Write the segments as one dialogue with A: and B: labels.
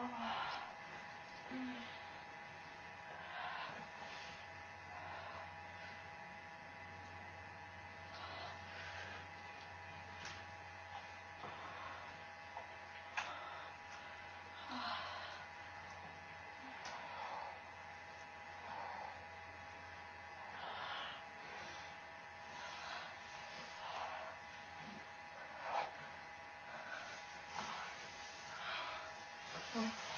A: ああ。うん嗯。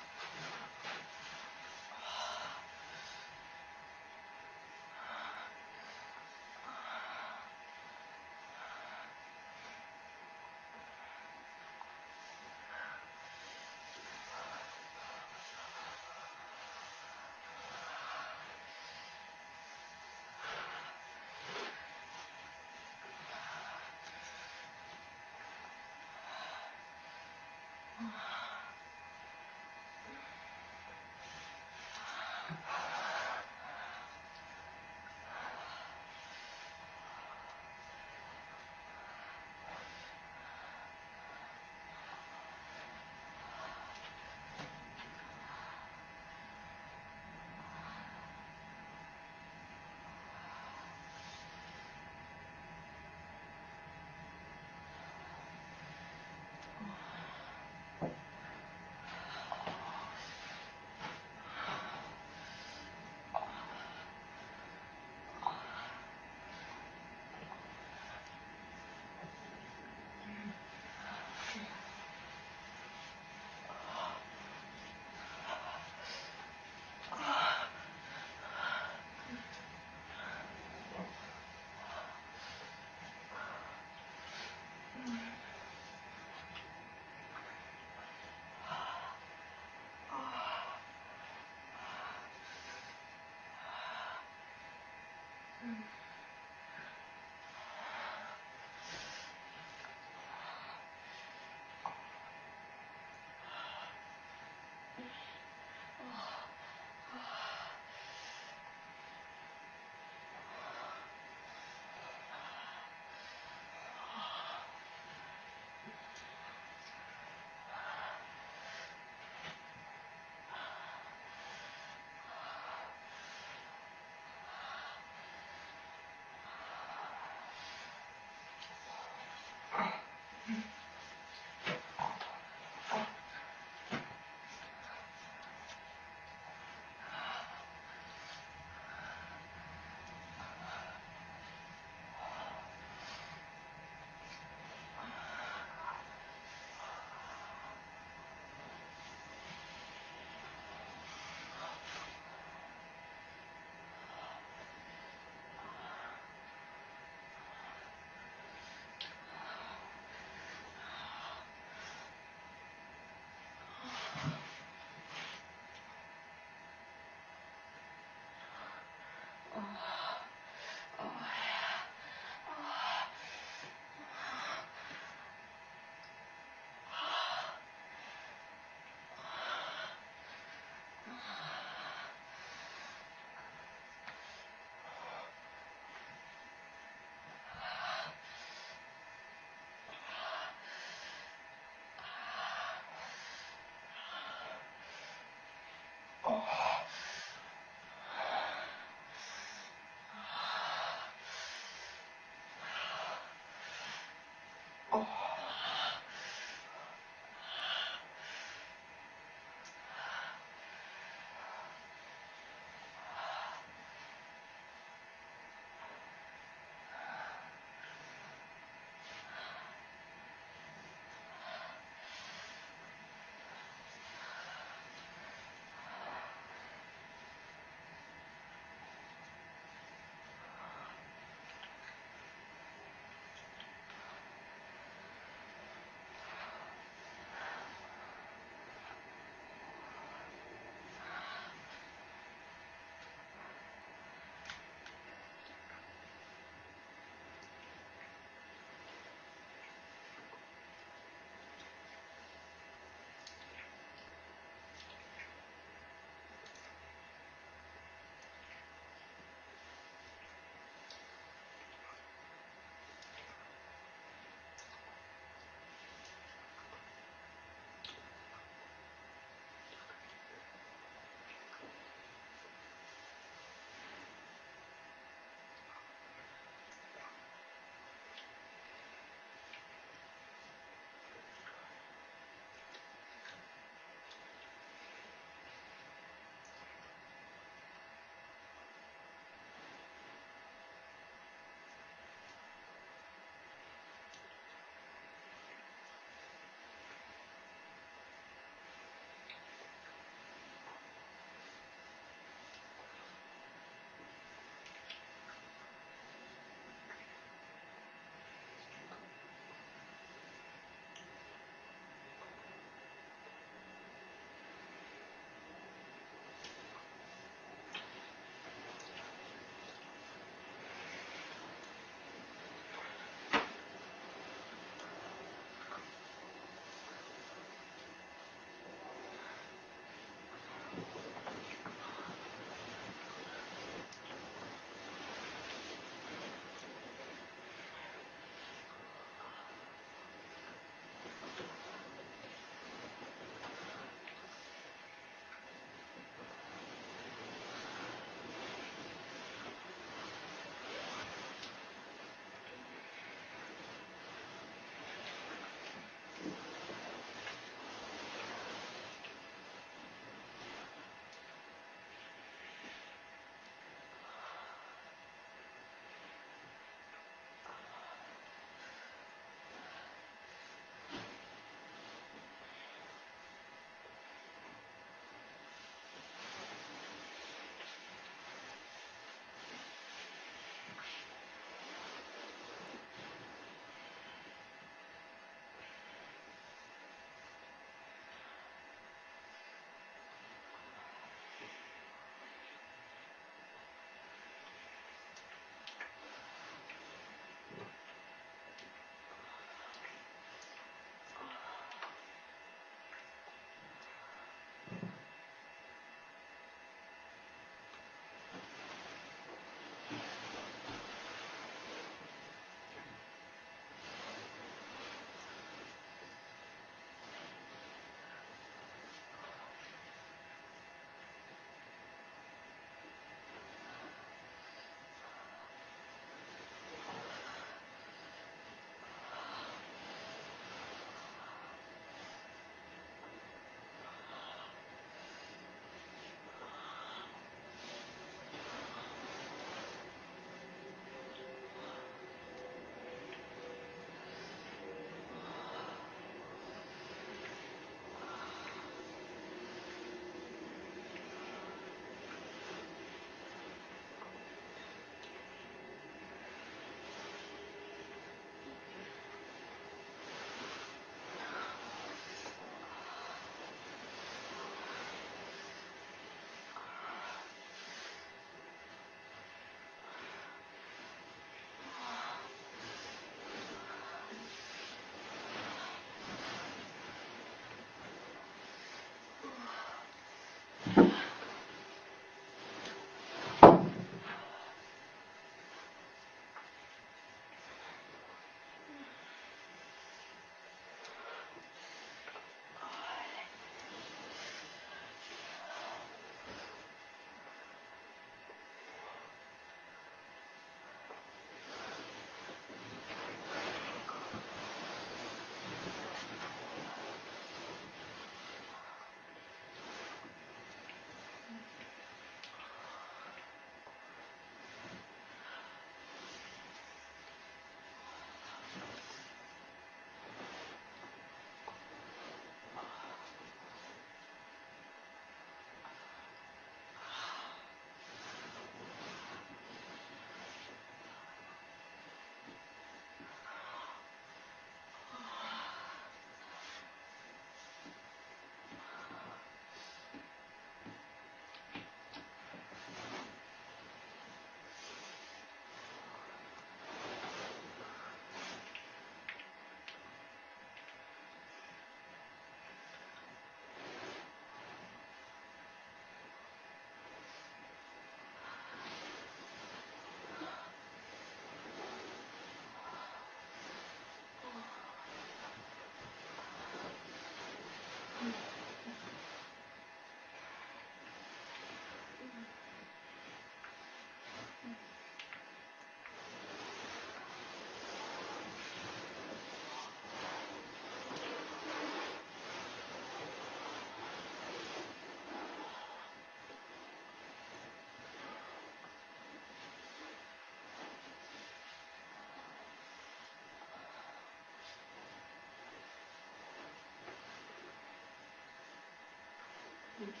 B: think mm.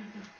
B: Mm-hmm.